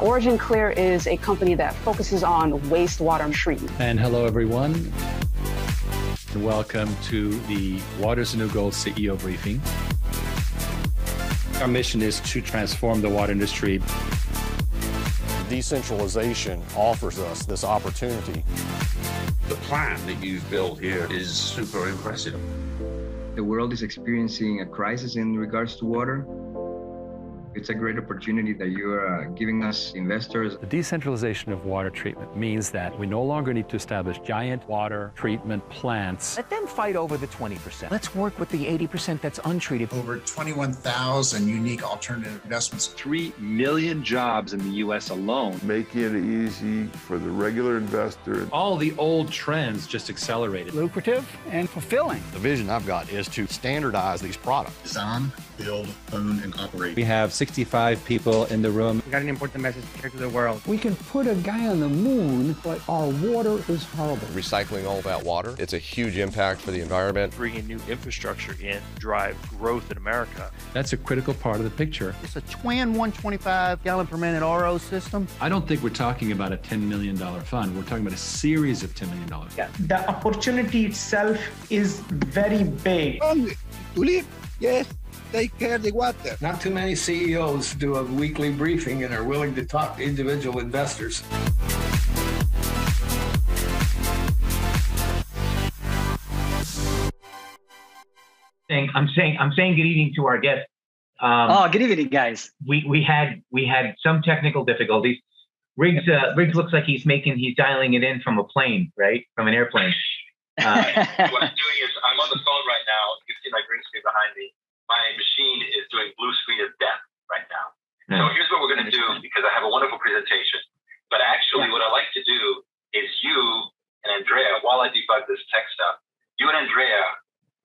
Origin Clear is a company that focuses on wastewater treatment. And hello, everyone. And Welcome to the Water's the New Gold CEO briefing. Our mission is to transform the water industry. Decentralization offers us this opportunity. The plan that you've built here is super impressive. The world is experiencing a crisis in regards to water. It's a great opportunity that you are uh, giving us investors. The decentralization of water treatment means that we no longer need to establish giant water treatment plants. Let them fight over the 20%. Let's work with the 80% that's untreated. Over 21,000 unique alternative investments. 3 million jobs in the U.S. alone. Making it easy for the regular investor. All the old trends just accelerated. Lucrative and fulfilling. The vision I've got is to standardize these products. Design, build, own, and operate. We have 65 people in the room. We got an important message to to the world. We can put a guy on the moon, but our water is horrible. Recycling all that water, it's a huge impact for the environment. Bringing new infrastructure in drive growth in America. That's a critical part of the picture. It's a twin 125 gallon per minute RO system. I don't think we're talking about a $10 million fund. We're talking about a series of $10 million. Yeah, the opportunity itself is very big. Oh, Tulip, yes, take care of the water. Not too many CEOs do a weekly briefing and are willing to talk to individual investors. I'm saying I'm saying good evening to our guests. Um, oh, good evening, guys. We we had we had some technical difficulties. Riggs uh, Riggs looks like he's making he's dialing it in from a plane, right? From an airplane. Uh, what I'm doing is I'm on the phone right now. You can see my green screen behind me my machine is doing blue screen of death right now. So hmm. here's what we're going to do because I have a wonderful presentation. But actually, what I like to do is you and Andrea, while I debug this tech stuff, you and Andrea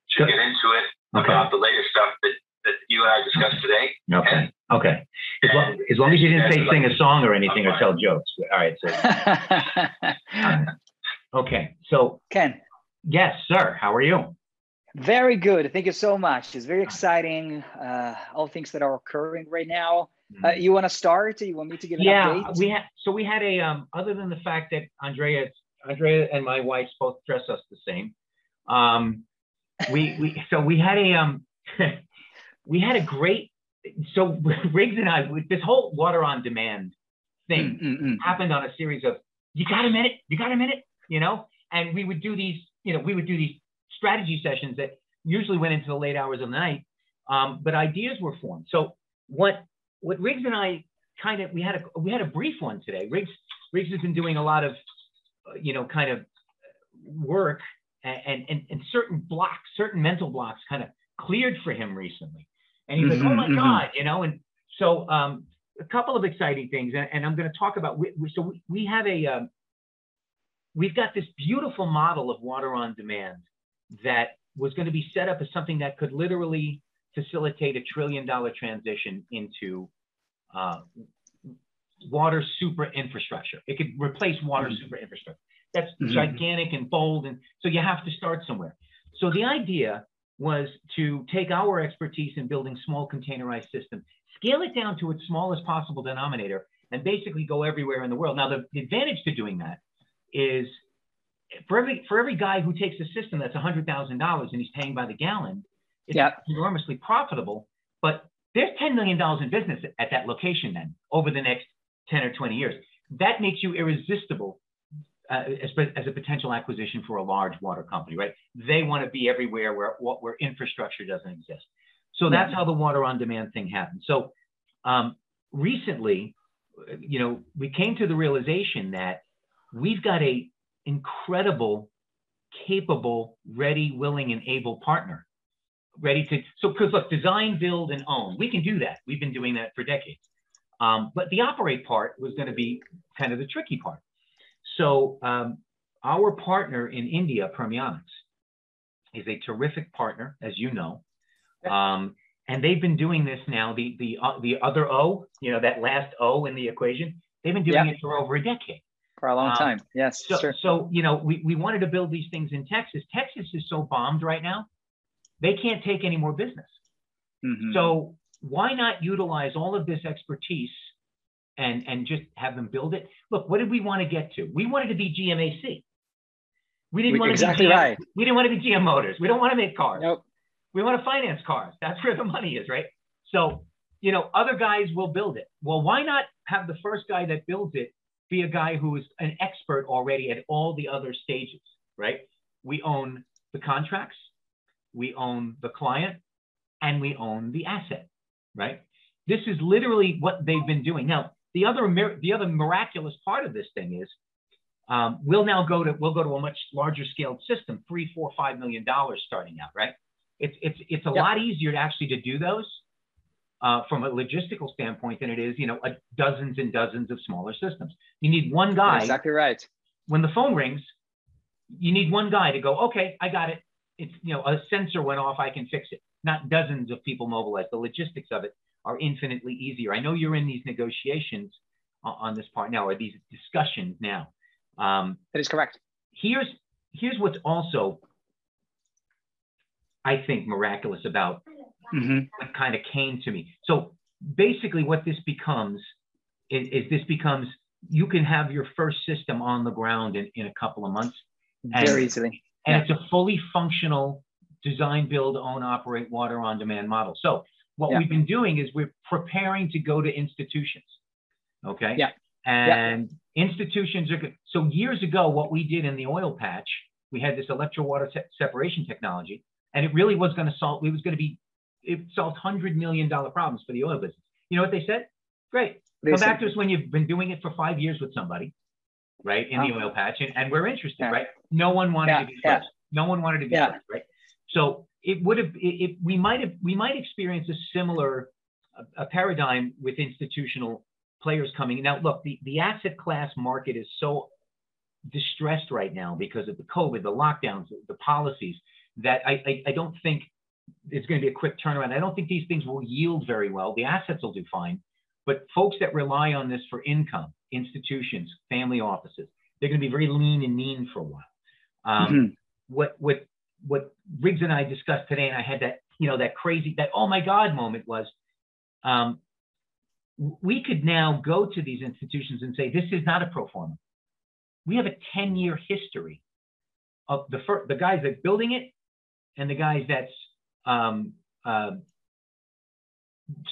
should get into it okay. about the latest stuff that, that you and I discussed today. Okay. Okay. As long, as, long as you didn't say sing a song or anything or tell jokes. All right. So, okay. So, Ken. Yes, sir. How are you? Very good. Thank you so much. It's very exciting. Uh, all things that are occurring right now. Uh, mm-hmm. you want to start? You want me to give an yeah, update? we had. So we had a. Um, other than the fact that Andrea, Andrea and my wife both dress us the same. Um, we we so we had a um, we had a great. So Riggs and I, this whole water on demand thing mm-hmm. happened on a series of. You got a minute? You got a minute? You know, and we would do these. You know, we would do these strategy sessions that usually went into the late hours of the night, um, but ideas were formed. So what what Riggs and I kind of we had a we had a brief one today. Riggs Riggs has been doing a lot of uh, you know kind of work and, and and certain blocks, certain mental blocks, kind of cleared for him recently, and he's mm-hmm, like, oh my mm-hmm. god, you know, and so um, a couple of exciting things, and, and I'm going to talk about. We, we, so we, we have a um, we've got this beautiful model of water on demand that was going to be set up as something that could literally facilitate a trillion dollar transition into uh, water super infrastructure. It could replace water mm-hmm. super infrastructure. That's mm-hmm. gigantic and bold. And so you have to start somewhere. So the idea was to take our expertise in building small containerized systems, scale it down to its smallest possible denominator, and basically go everywhere in the world. Now, the, the advantage to doing that is for every for every guy who takes a system that's hundred thousand dollars and he's paying by the gallon, it's yep. enormously profitable. But there's ten million dollars in business at that location then over the next ten or twenty years. That makes you irresistible uh, as, as, a potential acquisition for a large water company, right? They want to be everywhere where where infrastructure doesn't exist. So that's how the water on demand thing happened. So um, recently, you know, we came to the realization that we've got a incredible, capable, ready, willing, and able partner. Ready to, so because look, design, build, and own, we can do that. We've been doing that for decades. Um, but the operate part was going to be kind of the tricky part. So um, our partner in India, Permionics, is a terrific partner, as you know. Um, and they've been doing this now. The the uh, the other O, you know, that last O in the equation, they've been doing it for over a decade for a long um, time. Yes, so, sure. So you know, we, we wanted to build these things in Texas. Texas is so bombed right now, they can't take any more business. Mm-hmm. So why not utilize all of this expertise and and just have them build it. Look, what did we want to get to? We wanted to be GMAC. We didn't want exactly to be GM, right. We didn't want to be GM Motors. We don't want to make cars. Nope. We want to finance cars. That's where the money is, right? So, you know, other guys will build it. Well, why not have the first guy that builds it be a guy who is an expert already at all the other stages, right? We own the contracts, we own the client, and we own the asset, right? This is literally what they've been doing. Now, the other the other miraculous part of this thing is um, we'll now go to we'll go to a much larger scaled system, three, four, five million dollars starting out, right? It's it's it's a lot easier to actually to do those uh, from a logistical standpoint than it is, you know, a, dozens and dozens of smaller systems. You need one guy. That's exactly right. When the phone rings, you need one guy to go, okay, I got it. It's you know a sensor went off, I can fix it. Not dozens of people mobilized. The logistics of it are infinitely easier. I know you're in these negotiations on this part now, or these discussions now. Um, that is correct. Here's here's what's also, I think, miraculous about mm-hmm. what kind of came to me. So basically, what this becomes is, is, this becomes you can have your first system on the ground in, in a couple of months. And, Very easily. And yeah. it's a fully functional design, build, own, operate water on demand model. So what yeah. we've been doing is we're preparing to go to institutions. Okay. Yeah. And yeah. institutions are good. So years ago, what we did in the oil patch, we had this electro water se- separation technology, and it really was going to solve. It was going to be it solved hundred million dollar problems for the oil business. You know what they said? Great. They Come said, back to us when you've been doing it for five years with somebody, right, in the uh-huh. oil patch, and, and we're interested, yeah. right? No one wanted yeah. to be first. No one wanted to be first, right? So it would have, it, it, we might have, we might experience a similar a, a paradigm with institutional players coming. Now, look, the, the asset class market is so distressed right now because of the COVID, the lockdowns, the policies that I, I, I don't think it's going to be a quick turnaround. I don't think these things will yield very well. The assets will do fine, but folks that rely on this for income, institutions, family offices, they're going to be very lean and mean for a while. Um, mm-hmm. What what what Riggs and I discussed today, and I had that you know that crazy that oh my god moment was, um, we could now go to these institutions and say this is not a pro forma. We have a 10 year history of the fir- the guys that's building it and the guys that's um, uh,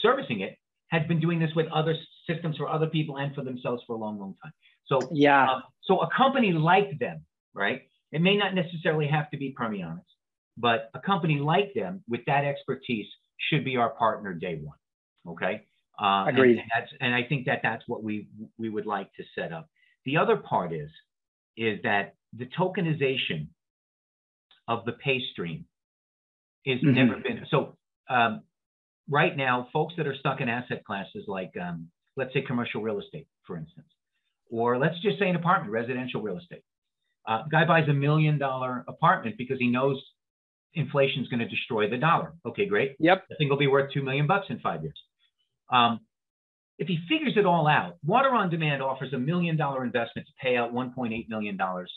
servicing it has been doing this with other systems for other people and for themselves for a long, long time. So yeah. Um, so a company like them, right? It may not necessarily have to be Permionics, but a company like them with that expertise should be our partner day one. Okay. Uh, Agreed. And, and, that's and I think that that's what we we would like to set up. The other part is is that the tokenization of the pay stream is mm-hmm. never been so. Um, right now, folks that are stuck in asset classes like um, let's say commercial real estate, for instance, or let's just say an apartment, residential real estate. Uh, guy buys a million dollar apartment because he knows inflation is going to destroy the dollar. Okay, great. Yep. I think it'll be worth two million bucks in five years. Um, if he figures it all out, Water on Demand offers a million dollar investment to pay out 1.8 million dollars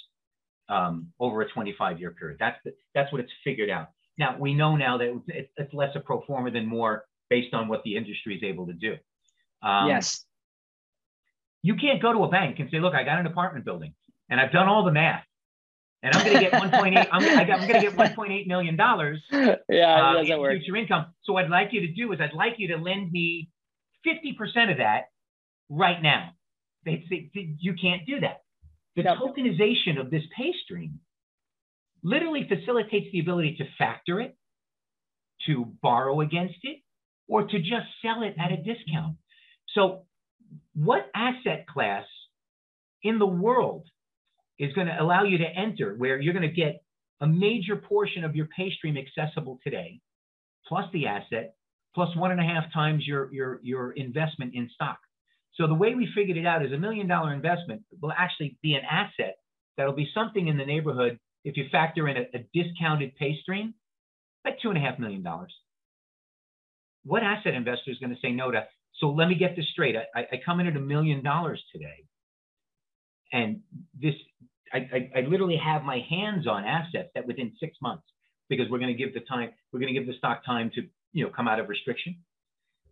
um, over a 25 year period. That's the, that's what it's figured out. Now we know now that it's, it's less a pro forma than more based on what the industry is able to do. Um, yes. You can't go to a bank and say, "Look, I got an apartment building, and I've done all the math, and I'm going to get 1.8. I'm, I'm going to get 1.8 million dollars. Yeah, uh, in future income. So what I'd like you to do is I'd like you to lend me 50% of that right now. They say you can't do that. The tokenization of this pay stream literally facilitates the ability to factor it, to borrow against it, or to just sell it at a discount. So, what asset class in the world is going to allow you to enter where you're going to get a major portion of your pay stream accessible today, plus the asset, plus one and a half times your, your, your investment in stock. So the way we figured it out is a million dollar investment will actually be an asset that'll be something in the neighborhood, if you factor in a, a discounted pay stream, like two and a half million dollars. What asset investor is going to say no to? So let me get this straight. I, I come in at a million dollars today. And this, I, I, I literally have my hands on assets that within six months, because we're going to give the time, we're going to give the stock time to you know come out of restriction.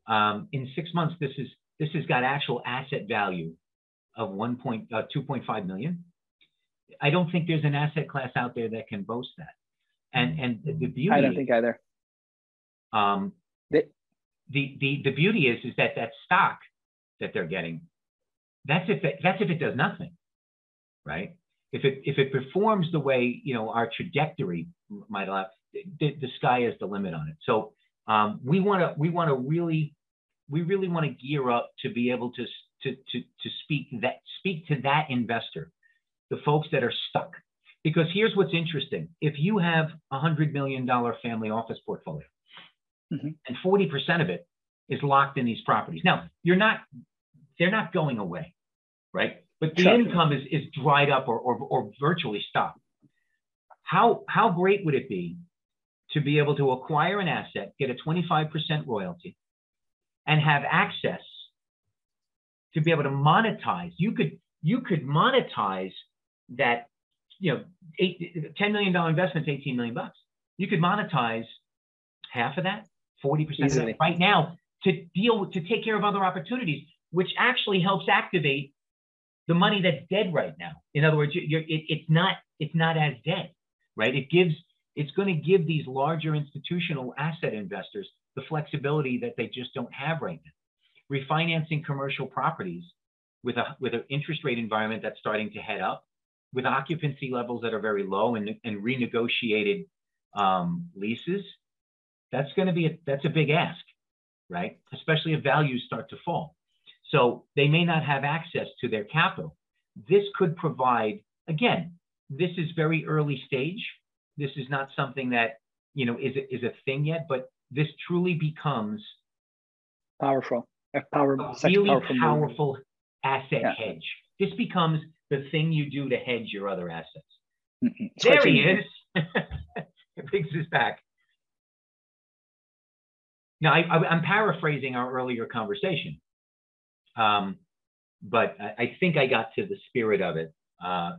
Um, in six months, this is This has got actual asset value of one point uh, 2.5 million. I don't think there's an asset class out there that can boast that. And and the beauty I don't think either. Um, the, the the the beauty is is that that stock that they're getting, that's if it, that's if it does nothing, right? If it if it performs the way you know our trajectory might have, the, the sky is the limit on it. So um, we want to we want to really we really want to gear up to be able to to to to speak that speak to that investor, the folks that are stuck. Because here's what's interesting: if you have a hundred million dollar family office portfolio, mm-hmm. and forty percent of it is locked in these properties, now you're not they're not going away, right? But the income is is dried up or, or or virtually stopped. How how great would it be to be able to acquire an asset, get a 25% royalty, and have access to be able to monetize. You could you could monetize that, you know, eight, $10 million investment, 18 million bucks. You could monetize half of that, 40% Easily. of it right now to deal with, to take care of other opportunities, which actually helps activate the money that's dead right now. In other words, you're, it, it's not it's not as dead, right? It gives it's going to give these larger institutional asset investors the flexibility that they just don't have right now. Refinancing commercial properties with a with an interest rate environment that's starting to head up, with occupancy levels that are very low and, and renegotiated um, leases, that's going to be a, that's a big ask, right? Especially if values start to fall. So they may not have access to their capital. This could provide, again, this is very early stage. This is not something that you know is a, is a thing yet, but this truly becomes powerful, a power, a really powerful, powerful asset yeah. hedge. This becomes the thing you do to hedge your other assets. There he is. it brings us back. Now, I, am paraphrasing our earlier conversation, um, but I, I, think I got to the spirit of it. Uh,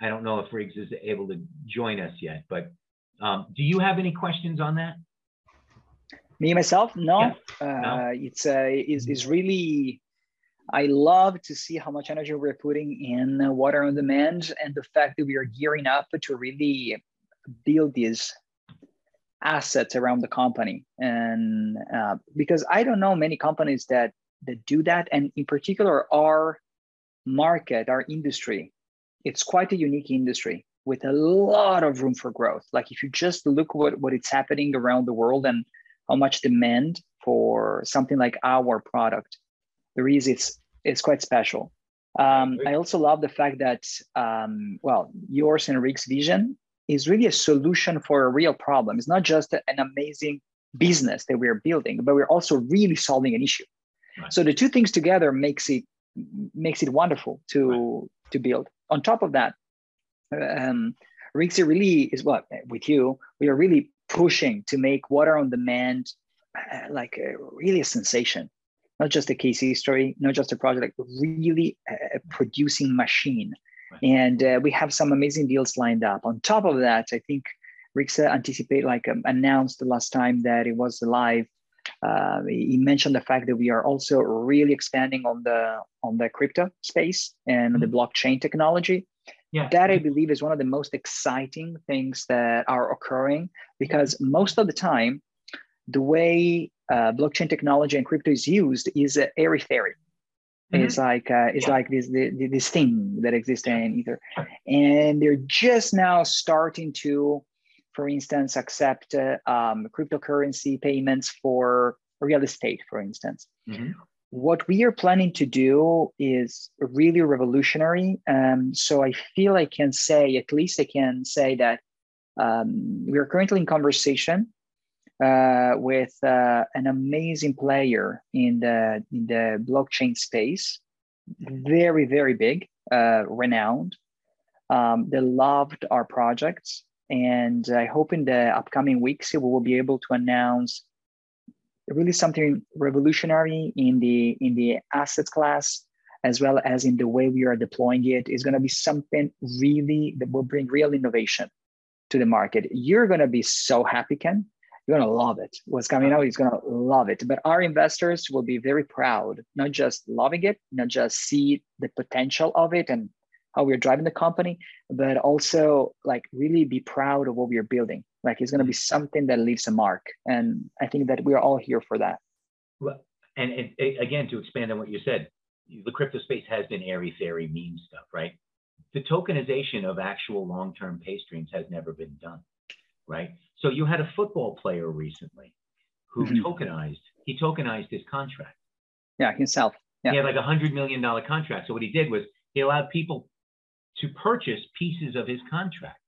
I don't know if Riggs is able to join us yet, but um, do you have any questions on that? Me myself, no. Yeah. Uh, no. It's uh, is is really. I love to see how much energy we're putting in water on demand, and the fact that we are gearing up to really build these assets around the company. And uh, because I don't know many companies that that do that, and in particular our market, our industry it's quite a unique industry with a lot of room for growth. Like if you just look what what it's happening around the world and how much demand for something like our product, there is it's it's quite special. Um, I also love the fact that um, well, yours and Riggs' vision is really a solution for a real problem. It's not just an amazing business that we're building, but we're also really solving an issue. Right. So the two things together makes it makes it wonderful to right. to build on top of that, um, Rixi really is what with you, we are really pushing to make water on demand uh, like a, really a sensation, not just a case history, not just a project, like really a, producing machine. Right. And uh, we have some amazing deals lined up. On top of that, I think Rixa anticipate like um, announced the last time that it was live. Uh, he mentioned the fact that we are also really expanding on the on the crypto space and mm-hmm. the blockchain technology. Yeah. That I believe is one of the most exciting things that are occurring because most of the time, the way uh, blockchain technology and crypto is used is uh, airy fairy. Mm-hmm. It's like uh, it's yeah. like this this thing that exists in Ether, and they're just now starting to, for instance, accept uh, um, cryptocurrency payments for real estate, for instance. Mm-hmm what we are planning to do is really revolutionary. Um, so I feel I can say, at least I can say that um, we are currently in conversation uh, with uh, an amazing player in the in the blockchain space, very very big, uh, renowned. Um, they loved our projects, and I hope in the upcoming weeks we will be able to announce really something revolutionary in the in the assets class as well as in the way we are deploying it. Is going to be something really that will bring real innovation to the market. You're going to be so happy ken you're gonna love it. What's coming uh-huh. out, he's gonna love it. But our investors will be very proud, not just loving it, not just see the potential of it and how we're driving the company, but also like really be proud of what we're building. Like it's gonna be mm-hmm. something that leaves a mark. And I think that we're all here for that. Well, and it, it, again, to expand on what you said, the crypto space has been airy fairy meme stuff, right? The tokenization of actual long-term pay streams has never been done, right? So you had a football player recently who mm-hmm. tokenized. He tokenized his contract. Yeah, himself. Yeah. He had like a hundred million dollar contract. So what he did was he allowed people to purchase pieces of his contract,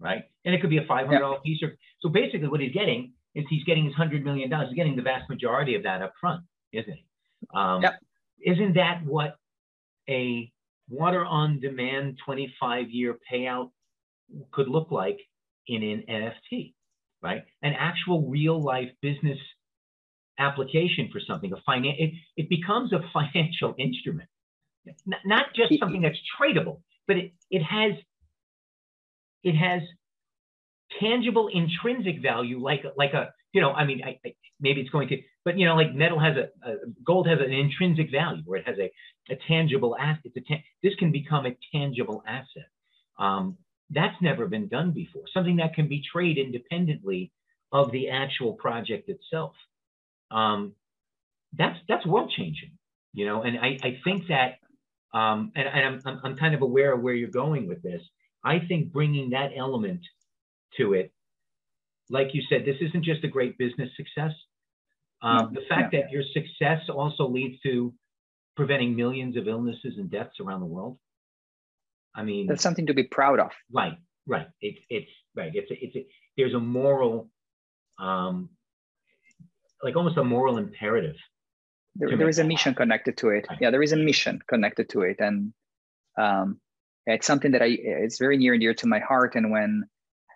right? And it could be a five hundred dollar yeah. piece. Or so basically, what he's getting is he's getting his hundred million dollars. He's getting the vast majority of that up front, isn't he? Um, yep. Isn't that what a water on demand 25 year payout could look like in an NFT, right? An actual real life business application for something, a finan- it, it becomes a financial instrument, N- not just something that's tradable, but it, it has it has tangible intrinsic value like like a you know i mean I, I, maybe it's going to but you know like metal has a, a, gold has an intrinsic value where it has a, a tangible asset it's a ta- this can become a tangible asset um, that's never been done before something that can be traded independently of the actual project itself um, that's that's world changing you know and i, I think that um, and, and I'm, I'm kind of aware of where you're going with this i think bringing that element to it like you said this isn't just a great business success um, the fact yeah. that your success also leads to preventing millions of illnesses and deaths around the world. I mean, that's something to be proud of. Right, right. It's it's right. It's a, it's a, there's a moral, um, like almost a moral imperative. There, there is a mission connected to it. Right. Yeah, there is a mission connected to it, and um, it's something that I it's very near and dear to my heart. And when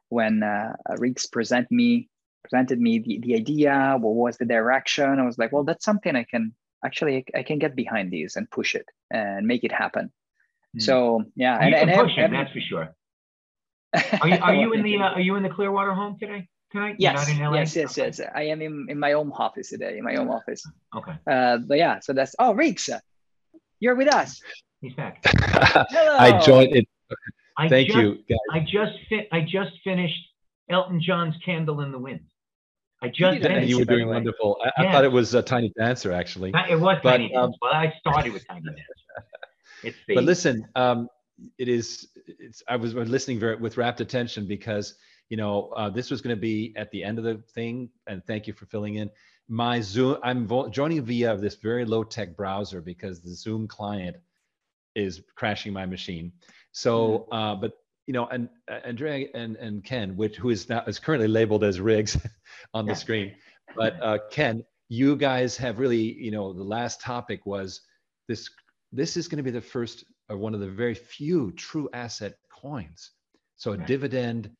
when uh, Riggs present me presented me the, the idea what was the direction i was like well that's something i can actually i can get behind these and push it and make it happen mm. so yeah and, and, and, push it, that's for sure are you, are you in the uh, are you in the clearwater home today tonight yes yes yes yes i am in, in my own office today in my own office okay uh but yeah so that's oh Riggs you're with us he's back Hello. i joined it I thank just, you guys. i just fit i just finished elton john's candle in the wind I just you, you were doing wonderful. I, yeah. I, thought it was a Tiny Dancer actually. It was but, Tiny um, Dancer, but I started with Tiny Dancer. It's but listen, um, it is. It's. I was listening very with rapt attention because you know uh, this was going to be at the end of the thing, and thank you for filling in. My Zoom. I'm vo- joining via this very low tech browser because the Zoom client is crashing my machine. So, mm-hmm. uh, but you know, and uh, Andrea and, and Ken, which who is now is currently labeled as Riggs on the screen, but uh, Ken, you guys have really, you know, the last topic was this. This is going to be the first or one of the very few true asset coins. So a right. dividend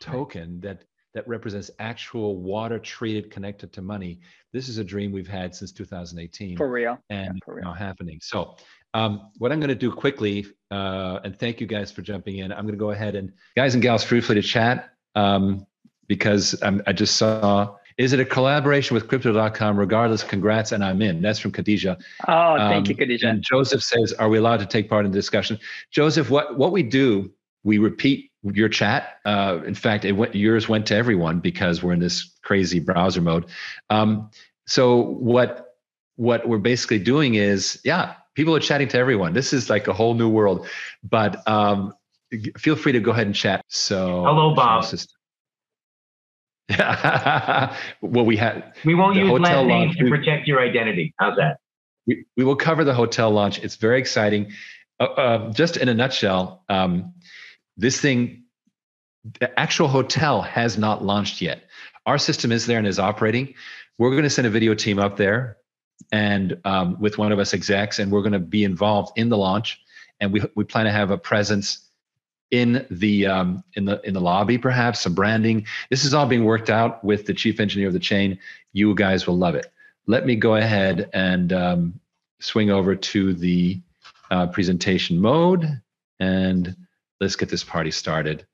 token that that represents actual water treated connected to money. This is a dream we've had since 2018. For real. And yeah, for real. now happening. So um, what I'm going to do quickly, uh, and thank you guys for jumping in. I'm going to go ahead and guys and gals, free to chat um, because I'm, i just saw. Is it a collaboration with Crypto.com? Regardless, congrats, and I'm in. That's from Khadija. Oh, thank um, you, Khadija. And Joseph says, "Are we allowed to take part in the discussion?" Joseph, what what we do, we repeat your chat. Uh, in fact, it went, yours went to everyone because we're in this crazy browser mode. Um, so what what we're basically doing is, yeah, people are chatting to everyone. This is like a whole new world. But um, feel free to go ahead and chat. So hello, Bob. well, we had we won't use last names to protect your identity. How's that? We, we will cover the hotel launch. It's very exciting. Uh, uh, just in a nutshell, um, this thing, the actual hotel has not launched yet. Our system is there and is operating. We're going to send a video team up there and um, with one of us execs, and we're going to be involved in the launch. And we we plan to have a presence in the um, in the in the lobby, perhaps some branding. This is all being worked out with the chief engineer of the chain. You guys will love it. Let me go ahead and um, swing over to the uh, presentation mode, and let's get this party started.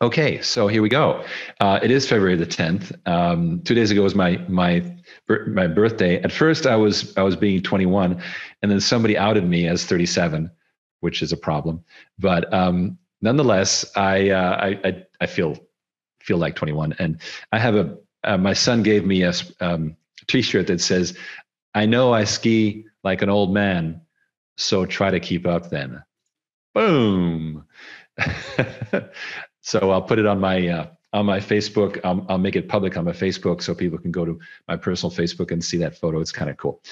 Okay, so here we go. Uh, it is February the 10th. Um, two days ago was my my my birthday. At first, I was I was being 21, and then somebody outed me as 37, which is a problem. But um, nonetheless, I, uh, I, I I feel feel like 21, and I have a uh, my son gave me a um, t-shirt that says, "I know I ski like an old man, so try to keep up." Then, boom. So I'll put it on my uh, on my Facebook. I'll, I'll make it public on my Facebook so people can go to my personal Facebook and see that photo. It's kind of cool.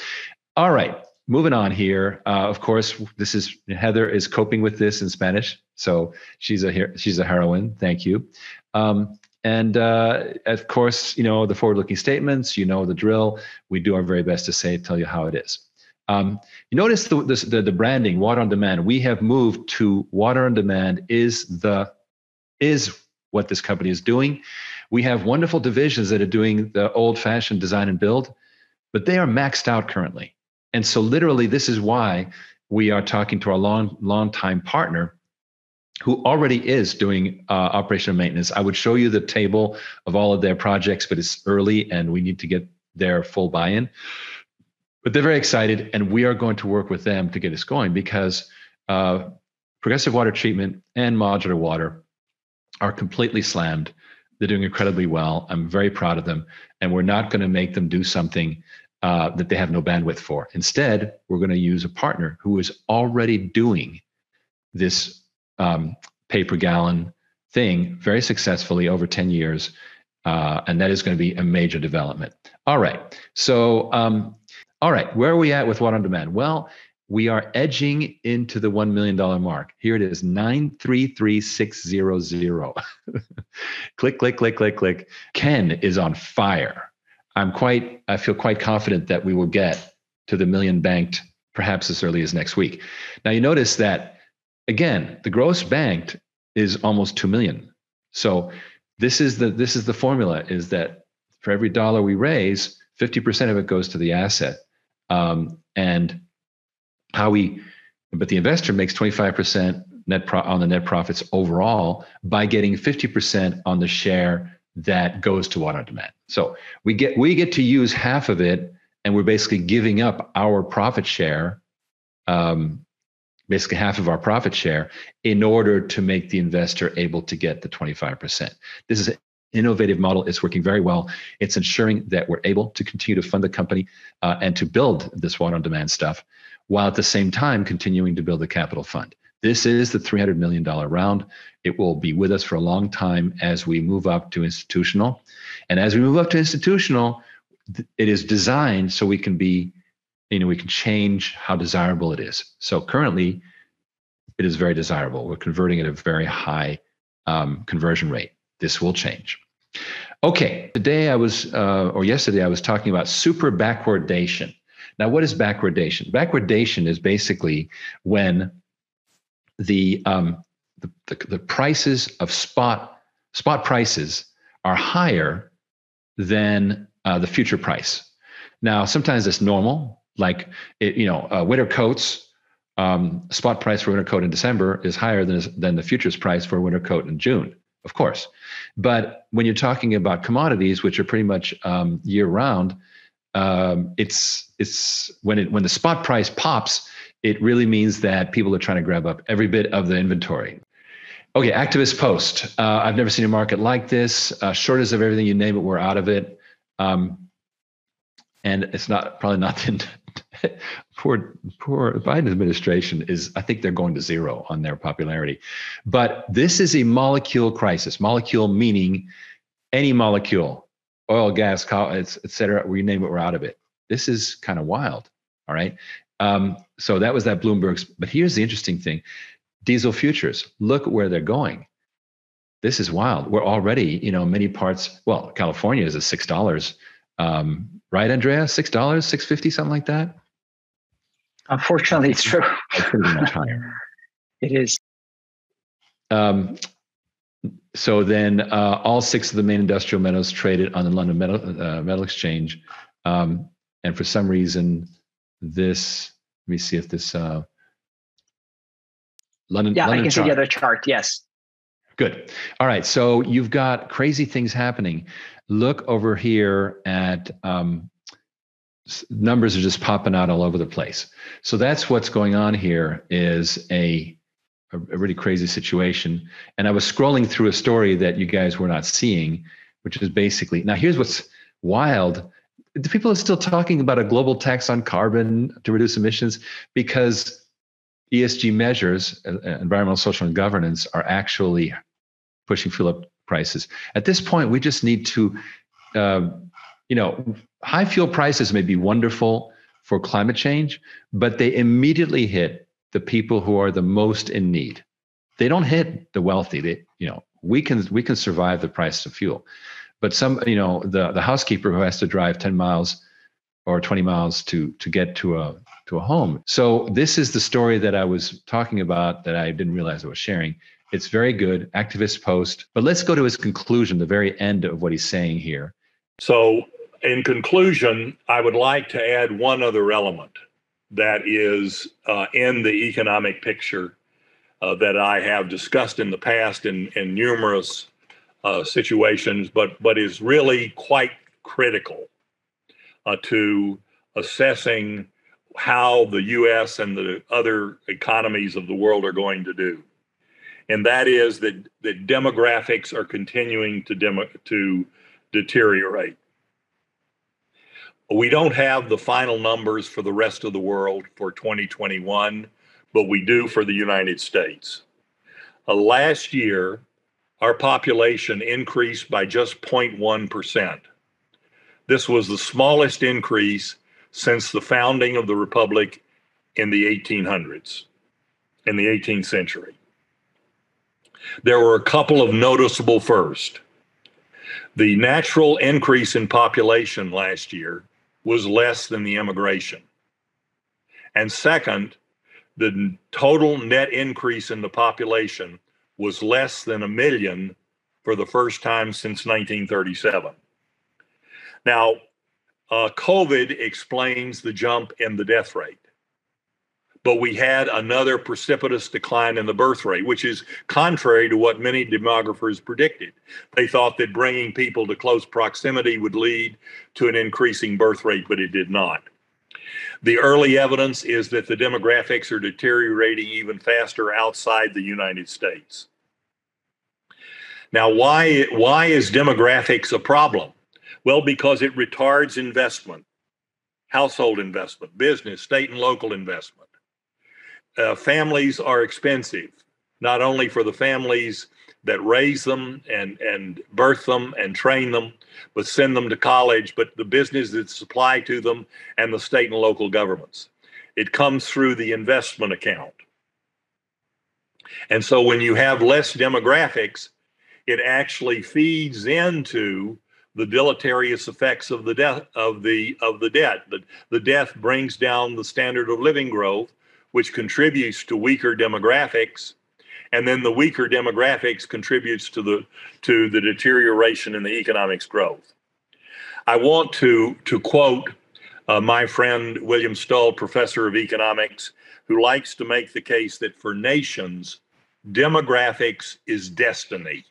All right, moving on here. Uh, of course, this is Heather is coping with this in Spanish, so she's a she's a heroine. Thank you. Um, and uh, of course, you know the forward-looking statements. You know the drill. We do our very best to say tell you how it is. Um, you notice the, the, the branding, water on demand. We have moved to water on demand is the is what this company is doing. We have wonderful divisions that are doing the old fashioned design and build, but they are maxed out currently. And so, literally, this is why we are talking to our long, long time partner who already is doing uh, operational maintenance. I would show you the table of all of their projects, but it's early and we need to get their full buy in. But they're very excited, and we are going to work with them to get us going because uh, progressive water treatment and modular water are completely slammed. They're doing incredibly well. I'm very proud of them. And we're not going to make them do something uh, that they have no bandwidth for. Instead, we're going to use a partner who is already doing this um, pay per gallon thing very successfully over 10 years. Uh, and that is going to be a major development. All right. So, um, all right, where are we at with water on demand? Well, we are edging into the $1 million mark. Here it is 933600. click, click, click, click, click. Ken is on fire. I'm quite, I feel quite confident that we will get to the million banked perhaps as early as next week. Now you notice that again, the gross banked is almost 2 million. So this is the this is the formula is that for every dollar we raise, 50% of it goes to the asset. Um, and how we but the investor makes 25% net pro, on the net profits overall by getting 50% on the share that goes to water on demand. So we get we get to use half of it, and we're basically giving up our profit share, um, basically half of our profit share, in order to make the investor able to get the 25%. This is an innovative model. It's working very well. It's ensuring that we're able to continue to fund the company uh, and to build this water on demand stuff while at the same time continuing to build the capital fund. This is the $300 million round. It will be with us for a long time as we move up to institutional. And as we move up to institutional, it is designed so we can be, you know, we can change how desirable it is. So currently, it is very desirable. We're converting at a very high um, conversion rate. This will change. Okay, today I was, uh, or yesterday I was talking about super backwardation. Now, what is backwardation? Backwardation is basically when the, um, the, the, the prices of spot spot prices are higher than uh, the future price. Now, sometimes it's normal, like it, you know, uh, winter coats. Um, spot price for winter coat in December is higher than than the futures price for winter coat in June, of course. But when you're talking about commodities, which are pretty much um, year round, um, it's it's when it when the spot price pops, it really means that people are trying to grab up every bit of the inventory. Okay, activist post. Uh, I've never seen a market like this. Uh, shortage of everything you name it, we're out of it. Um, and it's not probably not the poor poor Biden administration is. I think they're going to zero on their popularity. But this is a molecule crisis. Molecule meaning any molecule oil, gas, et cetera, we name it, we're out of it. This is kind of wild. All right. Um, so that was that Bloomberg's. But here's the interesting thing diesel futures, look at where they're going. This is wild. We're already, you know, many parts, well, California is at $6. Um, right, Andrea? $6, 650 something like that? Unfortunately, it's true. pretty much higher. It is. Um, so then uh, all six of the main industrial metals traded on the London Metal, uh, Metal Exchange. Um, and for some reason, this, let me see if this, uh, London. Yeah, London I can chart. see the other chart. Yes. Good. All right. So you've got crazy things happening. Look over here at um, numbers are just popping out all over the place. So that's what's going on here is a, a, a really crazy situation. And I was scrolling through a story that you guys were not seeing, which is basically now here's what's wild. The people are still talking about a global tax on carbon to reduce emissions because ESG measures, uh, environmental, social, and governance, are actually pushing fuel up prices. At this point, we just need to, uh, you know, high fuel prices may be wonderful for climate change, but they immediately hit the people who are the most in need. They don't hit the wealthy. They, you know, we can we can survive the price of fuel, but some, you know, the the housekeeper who has to drive 10 miles or 20 miles to to get to a to a home. So this is the story that I was talking about that I didn't realize I was sharing. It's very good, activist post. But let's go to his conclusion, the very end of what he's saying here. So, in conclusion, I would like to add one other element that is uh, in the economic picture uh, that I have discussed in the past in, in numerous uh, situations, but but is really quite critical uh, to assessing how the U.S. and the other economies of the world are going to do, and that is that that demographics are continuing to demo, to deteriorate. We don't have the final numbers for the rest of the world for 2021, but we do for the United States. Uh, last year, our population increased by just 0.1 percent. This was the smallest increase since the founding of the Republic in the 1800s, in the 18th century. There were a couple of noticeable first. The natural increase in population last year was less than the immigration. And second, the total net increase in the population was less than a million for the first time since 1937. Now, uh, COVID explains the jump in the death rate. But we had another precipitous decline in the birth rate, which is contrary to what many demographers predicted. They thought that bringing people to close proximity would lead to an increasing birth rate, but it did not. The early evidence is that the demographics are deteriorating even faster outside the United States. Now, why, why is demographics a problem? Well, because it retards investment, household investment, business, state and local investment. Uh, families are expensive, not only for the families that raise them and, and birth them and train them, but send them to college, but the business that supply to them and the state and local governments. It comes through the investment account. And so when you have less demographics, it actually feeds into the deleterious effects of the death of the of the debt. The, the death brings down the standard of living growth, which contributes to weaker demographics, and then the weaker demographics contributes to the to the deterioration in the economics growth. I want to to quote uh, my friend William Stull, professor of economics, who likes to make the case that for nations, demographics is destiny.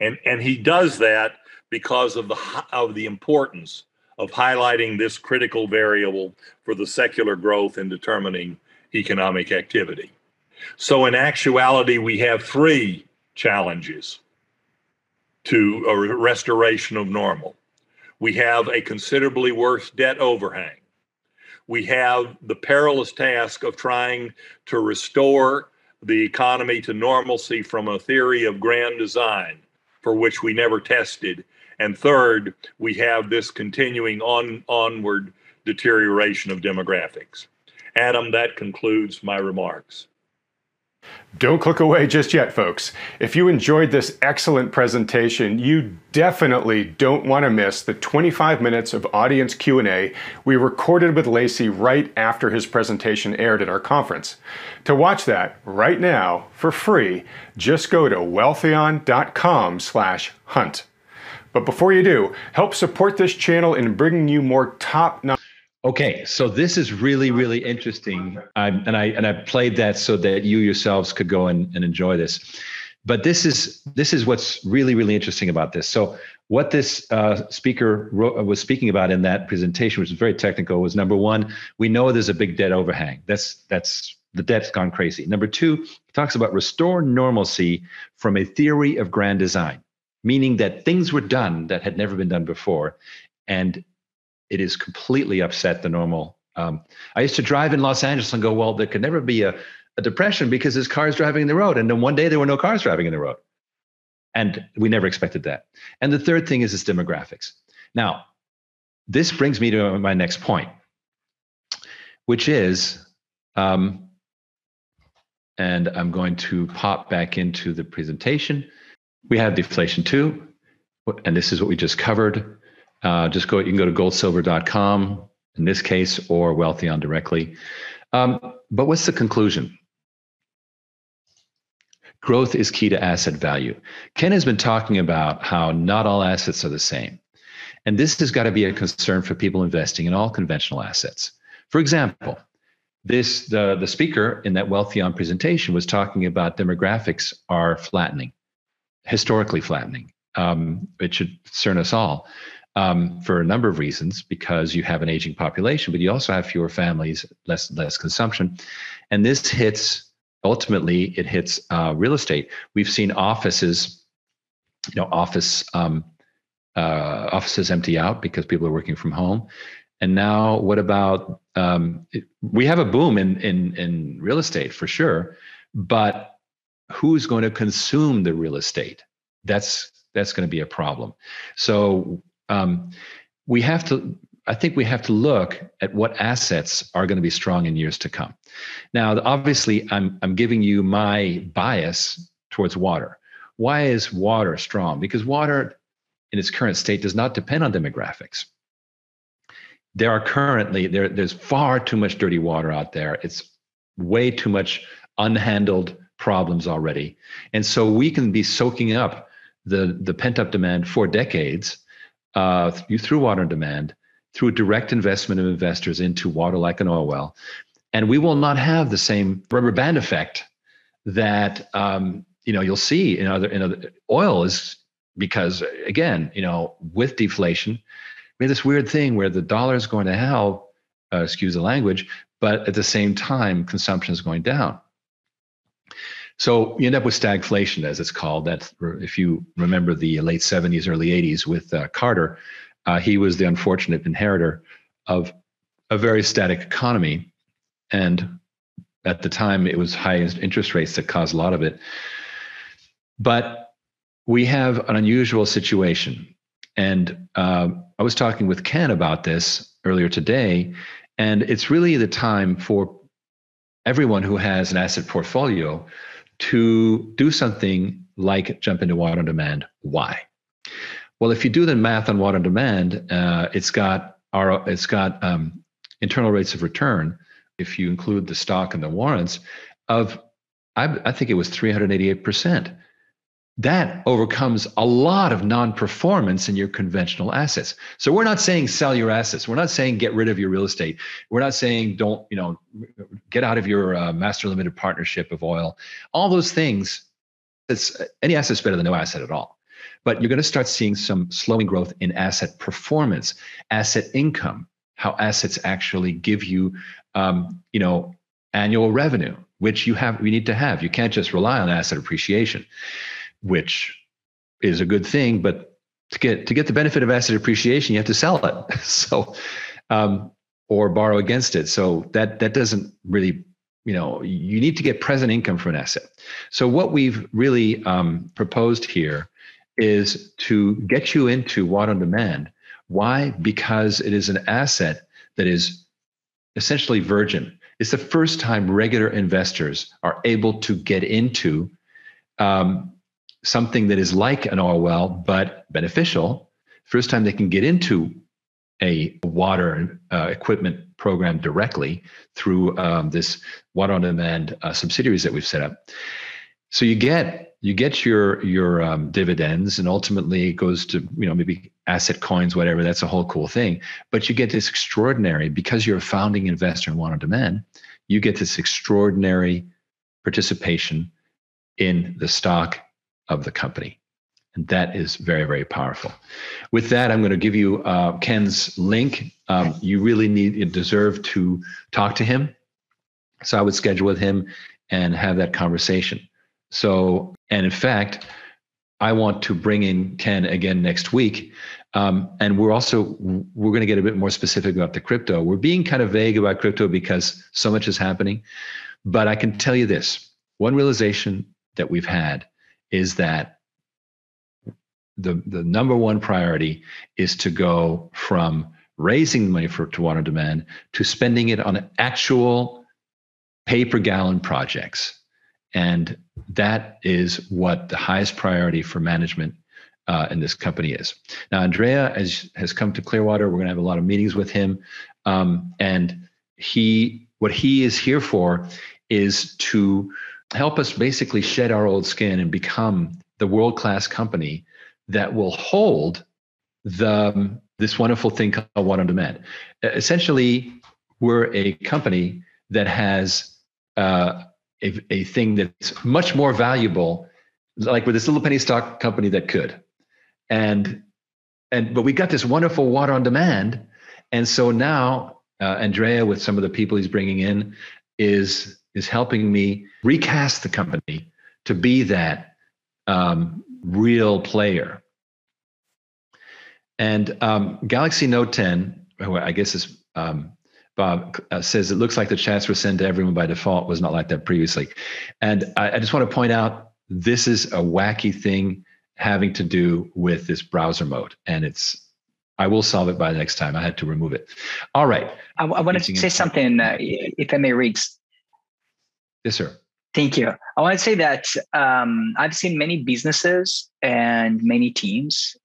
And, and he does that because of the of the importance of highlighting this critical variable for the secular growth in determining economic activity. So in actuality, we have three challenges to a restoration of normal. We have a considerably worse debt overhang. We have the perilous task of trying to restore the economy to normalcy from a theory of grand design for which we never tested and third, we have this continuing on onward deterioration of demographics. Adam, that concludes my remarks. Don't click away just yet, folks. If you enjoyed this excellent presentation, you definitely don't want to miss the 25 minutes of audience Q&A we recorded with Lacy right after his presentation aired at our conference. To watch that right now for free, just go to wealthion.com/hunt. But before you do, help support this channel in bringing you more top notch. Okay, so this is really, really interesting, I, and I and I played that so that you yourselves could go and, and enjoy this. but this is this is what's really really interesting about this. So what this uh, speaker wrote, was speaking about in that presentation, which was very technical, was number one, we know there's a big debt overhang. That's that's the debt's gone crazy. Number two, talks about restore normalcy from a theory of grand design, meaning that things were done that had never been done before, and it is completely upset the normal. Um, I used to drive in Los Angeles and go, well, there could never be a, a depression because there's cars driving in the road, and then one day there were no cars driving in the road, and we never expected that. And the third thing is its demographics. Now, this brings me to my next point, which is um, and I'm going to pop back into the presentation. We have deflation too, and this is what we just covered. Uh, just go, you can go to goldsilver.com in this case, or Wealthion directly. Um, but what's the conclusion? Growth is key to asset value. Ken has been talking about how not all assets are the same. And this has got to be a concern for people investing in all conventional assets. For example, this the the speaker in that Wealthion presentation was talking about demographics are flattening, historically flattening. Um, it should concern us all um, for a number of reasons because you have an aging population, but you also have fewer families, less less consumption, and this hits ultimately it hits uh, real estate. We've seen offices, you know, office um, uh, offices empty out because people are working from home. And now, what about um, we have a boom in in in real estate for sure, but who's going to consume the real estate? That's that's going to be a problem. So um, we have to. I think we have to look at what assets are going to be strong in years to come. Now, obviously, I'm I'm giving you my bias towards water. Why is water strong? Because water, in its current state, does not depend on demographics there are currently there there's far too much dirty water out there it's way too much unhandled problems already and so we can be soaking up the the pent up demand for decades uh, through water demand through direct investment of investors into water like an oil well and we will not have the same rubber band effect that um, you know you'll see in other in other oil is because again you know with deflation we have this weird thing where the dollar is going to hell, uh, excuse the language, but at the same time, consumption is going down. So you end up with stagflation, as it's called. That if you remember the late 70s, early 80s with uh, Carter, uh, he was the unfortunate inheritor of a very static economy. And at the time, it was high interest rates that caused a lot of it. But we have an unusual situation and uh, I was talking with Ken about this earlier today, and it's really the time for everyone who has an asset portfolio to do something like jump into water on demand. Why? Well, if you do the math on water on demand, uh, it's got our it's got um, internal rates of return. If you include the stock and the warrants, of I, I think it was 388 percent that overcomes a lot of non-performance in your conventional assets. So we're not saying sell your assets. We're not saying get rid of your real estate. We're not saying don't, you know, get out of your uh, master limited partnership of oil. All those things, it's any asset's better than no asset at all. But you're going to start seeing some slowing growth in asset performance, asset income, how assets actually give you, um, you know, annual revenue, which you have, we need to have. You can't just rely on asset appreciation which is a good thing. But to get to get the benefit of asset appreciation, you have to sell it. so, um, or borrow against it. So that that doesn't really, you know, you need to get present income from an asset. So what we've really um, proposed here is to get you into water on demand. Why? Because it is an asset that is essentially virgin. It's the first time regular investors are able to get into um, something that is like an oil well but beneficial. First time they can get into a water uh, equipment program directly through um, this water on demand uh, subsidiaries that we've set up. So you get you get your your um, dividends and ultimately it goes to you know maybe asset coins whatever. That's a whole cool thing. But you get this extraordinary because you're a founding investor in water on demand you get this extraordinary participation in the stock of the company. And that is very, very powerful. With that, I'm going to give you uh, Ken's link. Um, you really need, you deserve to talk to him. So I would schedule with him and have that conversation. So, and in fact, I want to bring in Ken again next week. Um, and we're also we're going to get a bit more specific about the crypto. We're being kind of vague about crypto because so much is happening. But I can tell you this: one realization that we've had is that the the number one priority is to go from raising money for to water demand to spending it on actual pay per gallon projects and that is what the highest priority for management uh, in this company is. Now, Andrea has, has come to Clearwater. We're going to have a lot of meetings with him. Um, and he, what he is here for is to help us basically shed our old skin and become the world class company that will hold the this wonderful thing called water on demand. Essentially, we're a company that has uh, a, a thing that's much more valuable, like with this little penny stock company that could. And and but we got this wonderful water on demand, and so now uh, Andrea, with some of the people he's bringing in, is is helping me recast the company to be that um, real player. And um, Galaxy Note 10, I guess is um, Bob uh, says it looks like the chats were sent to everyone by default was not like that previously. And I, I, just want to point out this is a wacky thing having to do with this browser mode. And it's, I will solve it by the next time. I had to remove it. All right. I, I wanted to say something, uh, if I may, Riggs. Yes, sir. Thank you. I want to say that um, I've seen many businesses and many teams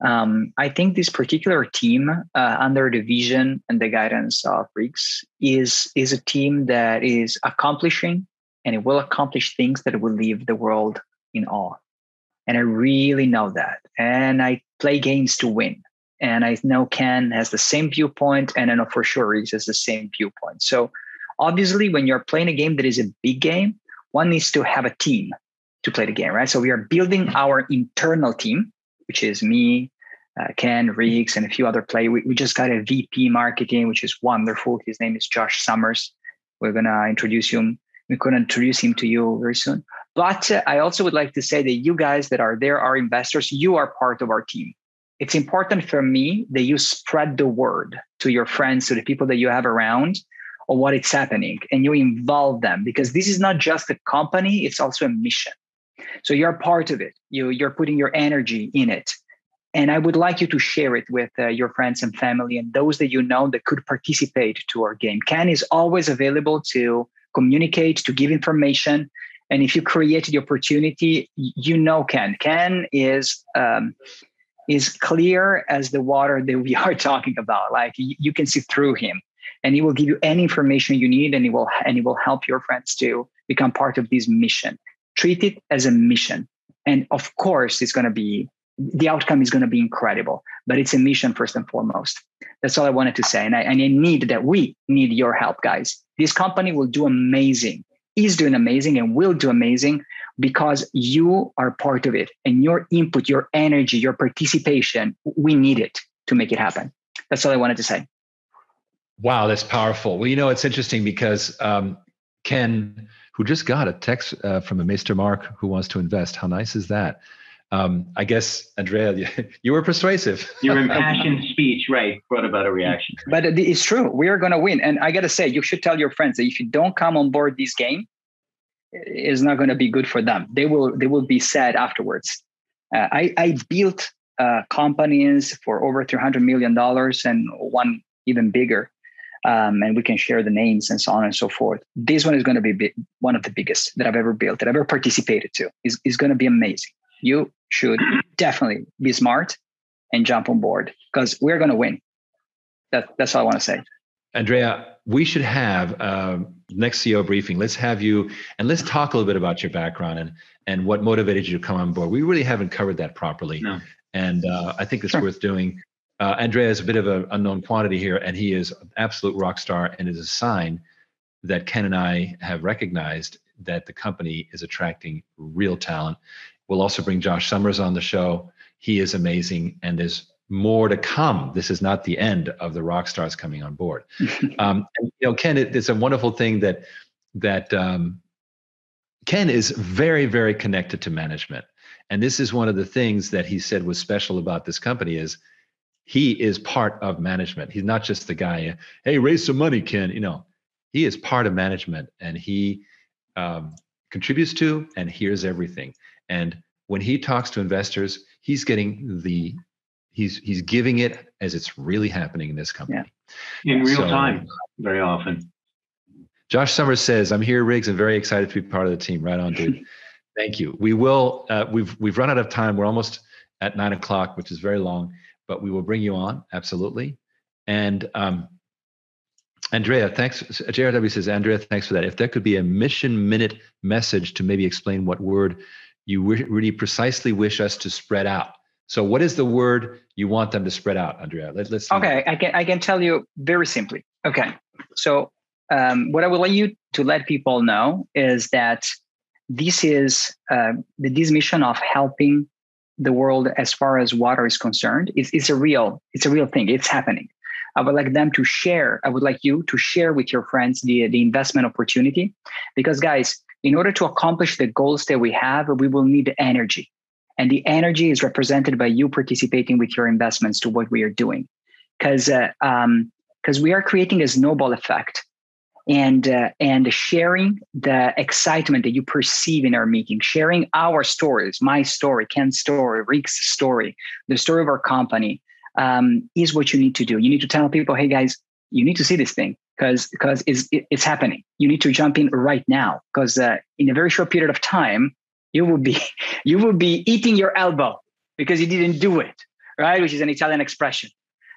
um, I think this particular team, uh, under the vision and the guidance of Riggs, is is a team that is accomplishing and it will accomplish things that will leave the world in awe. And I really know that. And I play games to win. And I know Ken has the same viewpoint, and I know for sure Riggs has the same viewpoint. So obviously, when you're playing a game that is a big game, one needs to have a team to play the game, right? So we are building our internal team which is me, uh, Ken Riggs, and a few other players. We, we just got a VP marketing, which is wonderful. His name is Josh Summers. We're gonna introduce him. We're gonna introduce him to you very soon. But uh, I also would like to say that you guys that are there are investors. You are part of our team. It's important for me that you spread the word to your friends, to the people that you have around, on it's happening, and you involve them because this is not just a company; it's also a mission. So you're part of it. You you're putting your energy in it. And I would like you to share it with uh, your friends and family and those that you know that could participate to our game. Ken is always available to communicate, to give information. And if you create the opportunity, you know Ken. Ken is um, is clear as the water that we are talking about. Like you can see through him, and it will give you any information you need, and it will and it will help your friends to become part of this mission treat it as a mission. And of course, it's going to be the outcome is going to be incredible, but it's a mission first and foremost. That's all I wanted to say. And I, and I need that we need your help, guys. This company will do amazing, is doing amazing, and will do amazing because you are part of it and your input, your energy, your participation, we need it to make it happen. That's all I wanted to say. Wow, that's powerful. Well, you know, it's interesting because um, Ken who just got a text uh, from a Mr. Mark who wants to invest. How nice is that? Um, I guess, Andrea, you, you were persuasive. Your impassioned speech, right, brought about a reaction. But it's true. We are going to win. And I got to say, you should tell your friends that if you don't come on board this game, it's not going to be good for them. They will they will be sad afterwards. Uh, I, I built uh, companies for over $300 million and one and one even bigger um, and we can share the names and so on and so forth. This one is going to be big, one of the biggest that I've ever built, that I've ever participated to. is is going to be amazing. You should definitely be smart and jump on board because we're going to win. That, that's all I want to say. Andrea, we should have uh, next CEO briefing. Let's have you and let's talk a little bit about your background and and what motivated you to come on board. We really haven't covered that properly, no. and uh, I think it's sure. worth doing. Uh, Andrea is a bit of an unknown quantity here, and he is an absolute rock star, and is a sign that Ken and I have recognized that the company is attracting real talent. We'll also bring Josh Summers on the show. He is amazing, and there's more to come. This is not the end of the rock stars coming on board. um, and, you know, Ken, it, it's a wonderful thing that that um, Ken is very, very connected to management, and this is one of the things that he said was special about this company is he is part of management. He's not just the guy. Hey, raise some money, Ken. You know, he is part of management, and he um, contributes to and hears everything. And when he talks to investors, he's getting the he's he's giving it as it's really happening in this company yeah. in real so, time very often josh summers says i'm here riggs and very excited to be part of the team right on dude thank you we will uh, we've we've run out of time we're almost at nine o'clock which is very long but we will bring you on absolutely and um, andrea thanks jrw says andrea thanks for that if there could be a mission minute message to maybe explain what word you really precisely wish us to spread out so, what is the word you want them to spread out, Andrea? Let, us Okay, I can I can tell you very simply. Okay, so um, what I would like you to let people know is that this is uh, the this mission of helping the world as far as water is concerned. It's, a real it's a real thing. It's happening. I would like them to share. I would like you to share with your friends the the investment opportunity, because guys, in order to accomplish the goals that we have, we will need energy and the energy is represented by you participating with your investments to what we are doing because because uh, um, we are creating a snowball effect and uh, and sharing the excitement that you perceive in our meeting sharing our stories my story ken's story Riggs' story the story of our company um, is what you need to do. You need to tell people hey guys you need to see this thing because because it's, it's happening. You need to jump in right now because uh, in a very short period of time you will be you will be eating your elbow because you didn't do it right? Which is an italian expression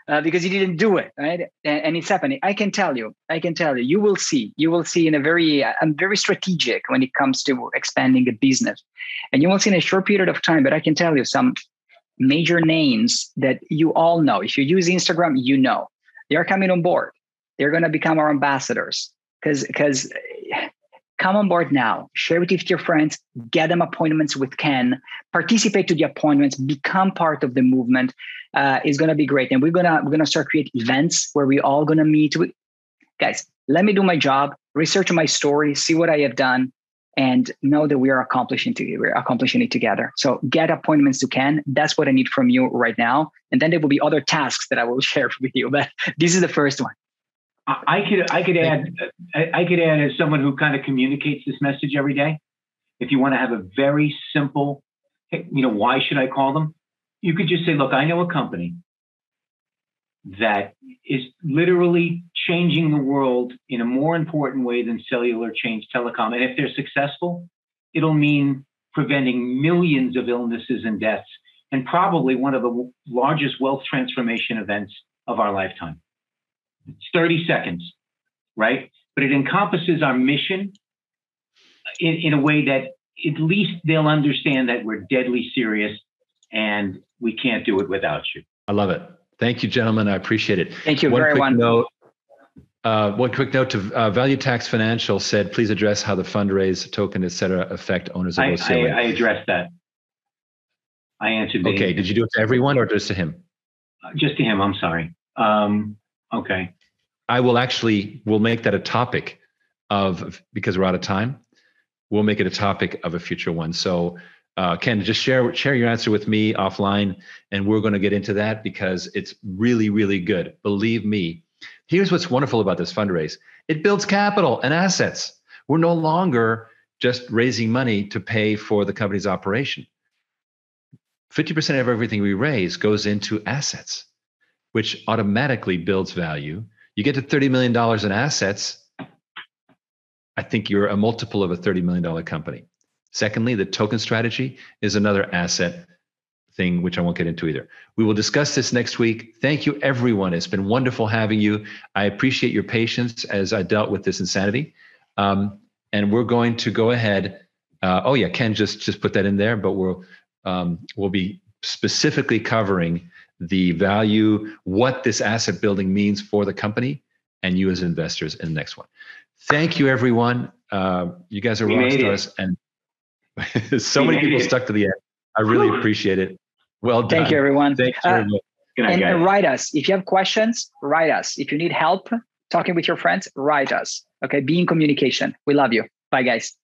uh, because you didn't do it right? And, and, it's happening. I can tell you i can tell you you will see you will see in a very i'm very strategic when it comes to expanding a business. And you will see in a short period of time but i can tell you some major names that you all know. If you use instagram you know. They are coming on board. They're going to become our ambassadors. Because because come on board now share it with your friends get them appointments with ken participate to the appointments become part of the movement uh, is going to be great. And we're to we're to start create events where we all going to meet. With guys let me do my job research my story see what i have done and know that we are accomplishing together we're accomplishing it together. So get appointments to ken. That's what i need from you right now. And then there will be other tasks that i will share with you but this is the first one I could I could add uh, I could add as someone who kind of communicates this message every day. If you want to have a very simple, you know, why should I call them? You could just say, look, I know a company that is literally changing the world in a more important way than cellular change telecom. And if they're successful, it'll mean preventing millions of illnesses and deaths and probably one of the largest wealth transformation events of our lifetime. It's 30 seconds, right? But it encompasses our mission in, in a way that at least they'll understand that we're deadly serious and we can't do it without you. I love it. Thank you, gentlemen. I appreciate it. Thank you one very much. Note, uh, one quick note to uh, Value Tax Financial said, please address how the fundraise token, et cetera, affect owners of I, I, I addressed that. I answered. Okay. Did you do it to everyone or just to him? Uh, just to him. I'm sorry. Um, Okay. I will actually we'll make that a topic of because we're out of time. We'll make it a topic of a future one. So uh, Ken, just share share your answer with me offline, and we're going to get into that because it's really really good. Believe me. Here's what's wonderful about this fundraise: it builds capital and assets. We're no longer just raising money to pay for the company's operation. 50% of everything we raise goes into assets which automatically builds value. You get to $30 million in assets. I think you're a multiple of a $30 million company. Secondly, the token strategy is another asset thing, which I won't get into either. We will discuss this next week. Thank you, everyone. It's been wonderful having you. I appreciate your patience as I dealt with this insanity. Um, and we're going to go ahead. Uh, oh yeah, Ken just just put that in there, but we'll um, we'll be specifically covering the value, what this asset building means for the company and you as investors in the next one. Thank you, everyone. Uh, you guys are rock stars. And so many people stuck to the end. I really appreciate it. Well done. Thank you, everyone. Thanks very much. and, and write us if you have questions. Write us if you need help talking with your friends. Write us. Okay, be in communication. We love you. Bye, guys.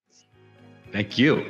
Thank you.